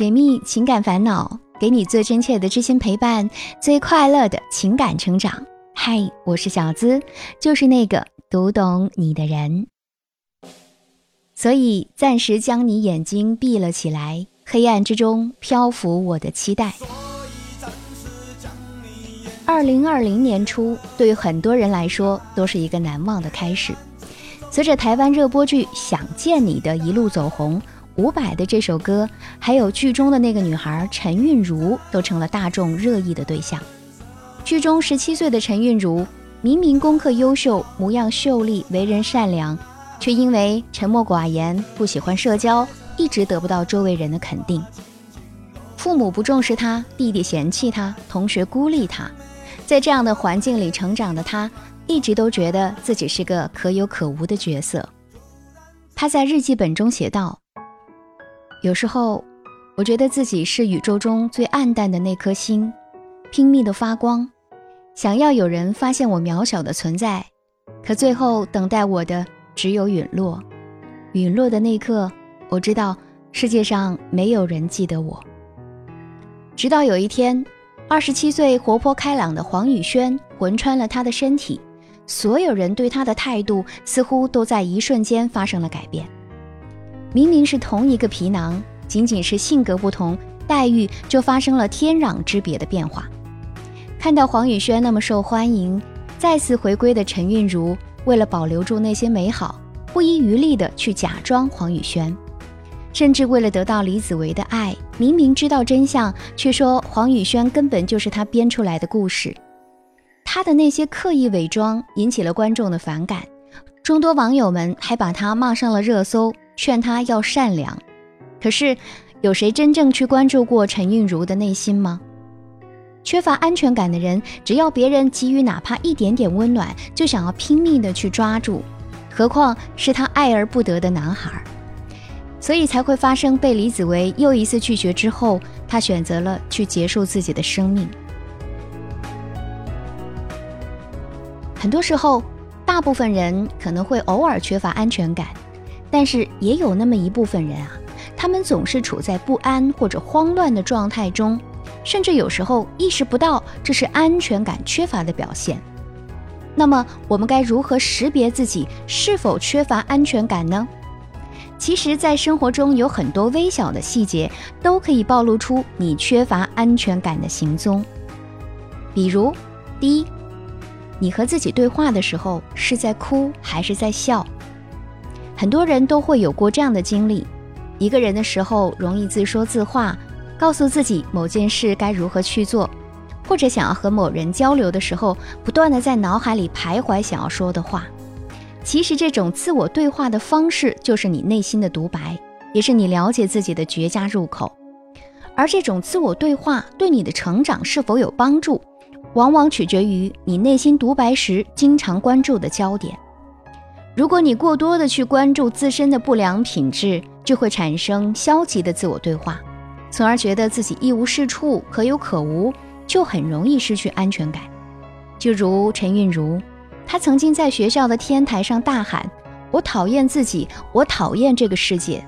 解密情感烦恼，给你最真切的知心陪伴，最快乐的情感成长。嗨，我是小资，就是那个读懂你的人。所以暂时将你眼睛闭了起来，黑暗之中漂浮我的期待。二零二零年初，对于很多人来说都是一个难忘的开始。随着台湾热播剧《想见你》的一路走红，伍佰的这首歌，还有剧中的那个女孩陈韵如，都成了大众热议的对象。剧中十七岁的陈韵如，明明功课优秀，模样秀丽，为人善良，却因为沉默寡言，不喜欢社交，一直得不到周围人的肯定。父母不重视她，弟弟嫌弃她，同学孤立她，在这样的环境里成长的她。一直都觉得自己是个可有可无的角色。他在日记本中写道：“有时候，我觉得自己是宇宙中最暗淡的那颗星，拼命的发光，想要有人发现我渺小的存在。可最后等待我的只有陨落。陨落的那刻，我知道世界上没有人记得我。直到有一天，二十七岁活泼开朗的黄宇轩魂穿了他的身体。”所有人对他的态度似乎都在一瞬间发生了改变。明明是同一个皮囊，仅仅是性格不同，待遇就发生了天壤之别的变化。看到黄宇轩那么受欢迎，再次回归的陈韵如，为了保留住那些美好，不遗余力地去假装黄宇轩，甚至为了得到李子维的爱，明明知道真相，却说黄宇轩根本就是他编出来的故事。他的那些刻意伪装引起了观众的反感，众多网友们还把他骂上了热搜，劝他要善良。可是，有谁真正去关注过陈韵如的内心吗？缺乏安全感的人，只要别人给予哪怕一点点温暖，就想要拼命的去抓住，何况是他爱而不得的男孩。所以才会发生被李子维又一次拒绝之后，他选择了去结束自己的生命。很多时候，大部分人可能会偶尔缺乏安全感，但是也有那么一部分人啊，他们总是处在不安或者慌乱的状态中，甚至有时候意识不到这是安全感缺乏的表现。那么，我们该如何识别自己是否缺乏安全感呢？其实，在生活中有很多微小的细节都可以暴露出你缺乏安全感的行踪。比如，第一。你和自己对话的时候是在哭还是在笑？很多人都会有过这样的经历：一个人的时候容易自说自话，告诉自己某件事该如何去做；或者想要和某人交流的时候，不断的在脑海里徘徊想要说的话。其实这种自我对话的方式，就是你内心的独白，也是你了解自己的绝佳入口。而这种自我对话对你的成长是否有帮助？往往取决于你内心独白时经常关注的焦点。如果你过多的去关注自身的不良品质，就会产生消极的自我对话，从而觉得自己一无是处、可有可无，就很容易失去安全感。就如陈韵如，她曾经在学校的天台上大喊：“我讨厌自己，我讨厌这个世界。”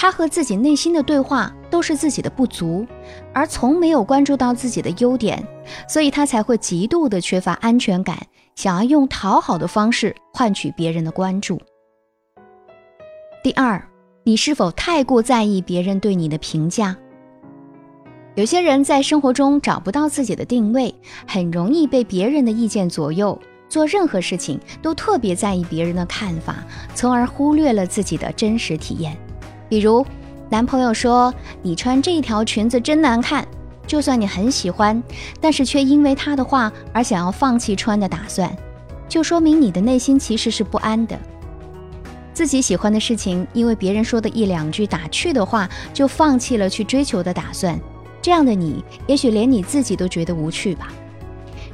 他和自己内心的对话。都是自己的不足，而从没有关注到自己的优点，所以他才会极度的缺乏安全感，想要用讨好的方式换取别人的关注。第二，你是否太过在意别人对你的评价？有些人在生活中找不到自己的定位，很容易被别人的意见左右，做任何事情都特别在意别人的看法，从而忽略了自己的真实体验，比如。男朋友说：“你穿这条裙子真难看。”就算你很喜欢，但是却因为他的话而想要放弃穿的打算，就说明你的内心其实是不安的。自己喜欢的事情，因为别人说的一两句打趣的话，就放弃了去追求的打算。这样的你，也许连你自己都觉得无趣吧。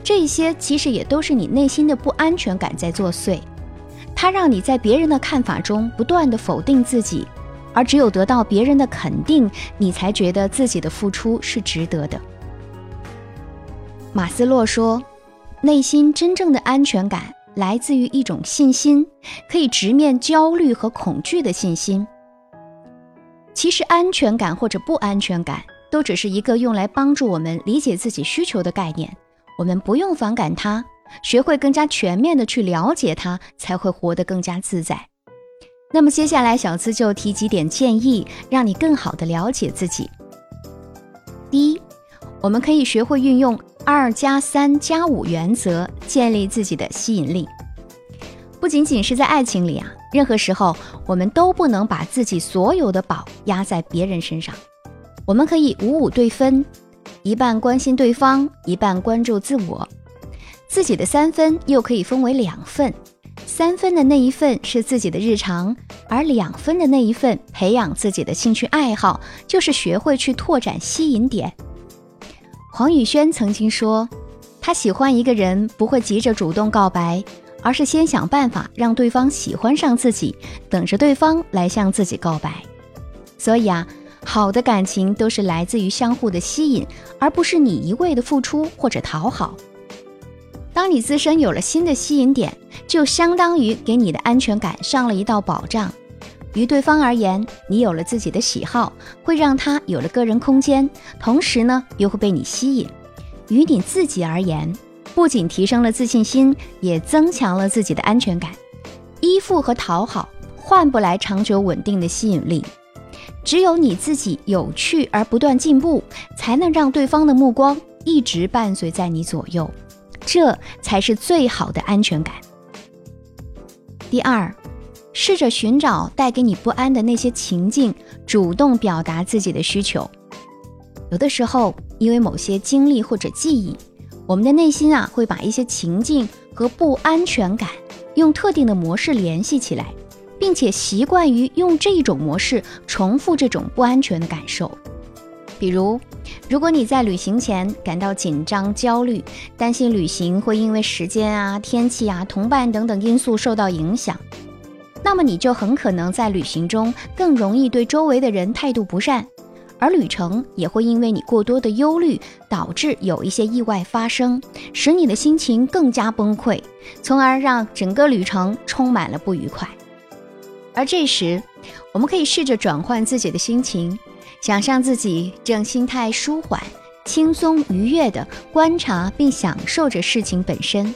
这些其实也都是你内心的不安全感在作祟，它让你在别人的看法中不断的否定自己。而只有得到别人的肯定，你才觉得自己的付出是值得的。马斯洛说：“内心真正的安全感来自于一种信心，可以直面焦虑和恐惧的信心。”其实，安全感或者不安全感，都只是一个用来帮助我们理解自己需求的概念。我们不用反感它，学会更加全面的去了解它，才会活得更加自在。那么，接下来小资就提几点建议，让你更好的了解自己。第一，我们可以学会运用二加三加五原则，建立自己的吸引力。不仅仅是在爱情里啊，任何时候我们都不能把自己所有的宝压在别人身上。我们可以五五对分，一半关心对方，一半关注自我。自己的三分又可以分为两份，三分的那一份是自己的日常，而两分的那一份培养自己的兴趣爱好，就是学会去拓展吸引点。黄宇轩曾经说，他喜欢一个人不会急着主动告白。而是先想办法让对方喜欢上自己，等着对方来向自己告白。所以啊，好的感情都是来自于相互的吸引，而不是你一味的付出或者讨好。当你自身有了新的吸引点，就相当于给你的安全感上了一道保障。于对方而言，你有了自己的喜好，会让他有了个人空间，同时呢，又会被你吸引。于你自己而言，不仅提升了自信心，也增强了自己的安全感。依附和讨好换不来长久稳定的吸引力，只有你自己有趣而不断进步，才能让对方的目光一直伴随在你左右，这才是最好的安全感。第二，试着寻找带给你不安的那些情境，主动表达自己的需求。有的时候，因为某些经历或者记忆。我们的内心啊，会把一些情境和不安全感用特定的模式联系起来，并且习惯于用这一种模式重复这种不安全的感受。比如，如果你在旅行前感到紧张、焦虑，担心旅行会因为时间啊、天气啊、同伴等等因素受到影响，那么你就很可能在旅行中更容易对周围的人态度不善。而旅程也会因为你过多的忧虑，导致有一些意外发生，使你的心情更加崩溃，从而让整个旅程充满了不愉快。而这时，我们可以试着转换自己的心情，想象自己正心态舒缓、轻松愉悦地观察并享受着事情本身，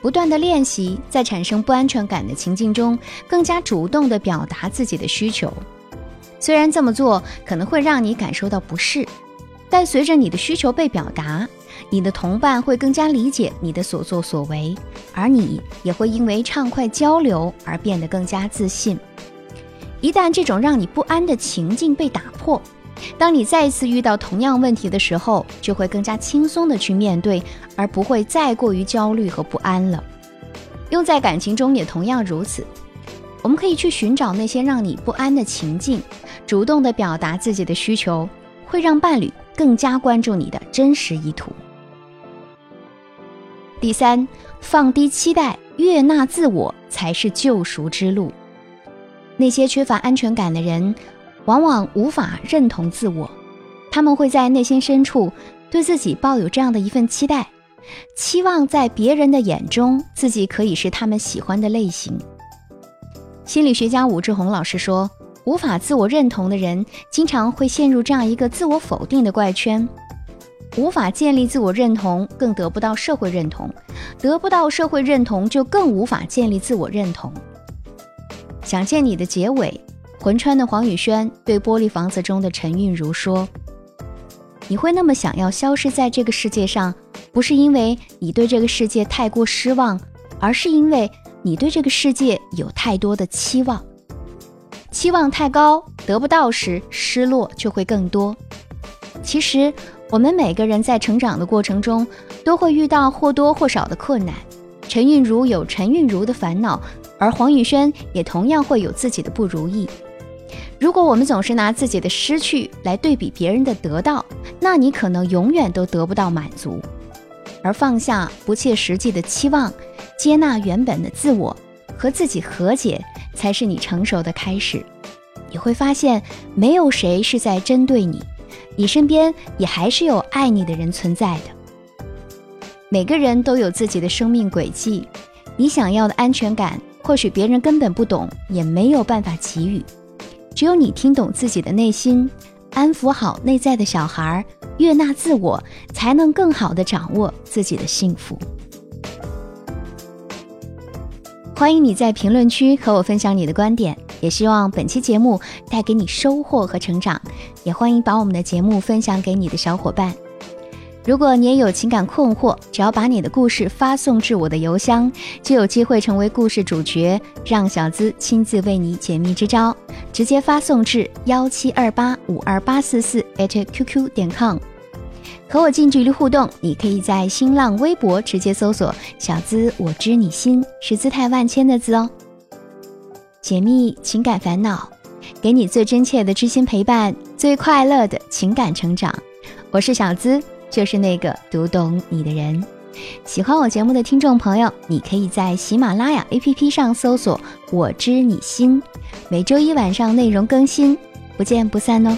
不断的练习，在产生不安全感的情境中，更加主动地表达自己的需求。虽然这么做可能会让你感受到不适，但随着你的需求被表达，你的同伴会更加理解你的所作所为，而你也会因为畅快交流而变得更加自信。一旦这种让你不安的情境被打破，当你再次遇到同样问题的时候，就会更加轻松的去面对，而不会再过于焦虑和不安了。用在感情中也同样如此。我们可以去寻找那些让你不安的情境，主动的表达自己的需求，会让伴侣更加关注你的真实意图。第三，放低期待，悦纳自我才是救赎之路。那些缺乏安全感的人，往往无法认同自我，他们会在内心深处对自己抱有这样的一份期待，期望在别人的眼中，自己可以是他们喜欢的类型。心理学家武志红老师说，无法自我认同的人，经常会陷入这样一个自我否定的怪圈：无法建立自我认同，更得不到社会认同；得不到社会认同，就更无法建立自我认同。想见你的结尾，魂穿的黄宇轩对玻璃房子中的陈韵如说：“你会那么想要消失在这个世界上，不是因为你对这个世界太过失望，而是因为。”你对这个世界有太多的期望，期望太高，得不到时失落就会更多。其实，我们每个人在成长的过程中都会遇到或多或少的困难。陈韵如有陈韵如的烦恼，而黄宇轩也同样会有自己的不如意。如果我们总是拿自己的失去来对比别人的得到，那你可能永远都得不到满足。而放下不切实际的期望。接纳原本的自我，和自己和解，才是你成熟的开始。你会发现，没有谁是在针对你，你身边也还是有爱你的人存在的。每个人都有自己的生命轨迹，你想要的安全感，或许别人根本不懂，也没有办法给予。只有你听懂自己的内心，安抚好内在的小孩，悦纳自我，才能更好的掌握自己的幸福。欢迎你在评论区和我分享你的观点，也希望本期节目带给你收获和成长。也欢迎把我们的节目分享给你的小伙伴。如果你也有情感困惑，只要把你的故事发送至我的邮箱，就有机会成为故事主角，让小资亲自为你解密支招。直接发送至幺七二八五二八四四 @QQ 点 com。和我近距离互动，你可以在新浪微博直接搜索“小资我知你心”，是姿态万千的“资”哦。解密情感烦恼，给你最真切的知心陪伴，最快乐的情感成长。我是小资，就是那个读懂你的人。喜欢我节目的听众朋友，你可以在喜马拉雅 APP 上搜索“我知你心”，每周一晚上内容更新，不见不散哦。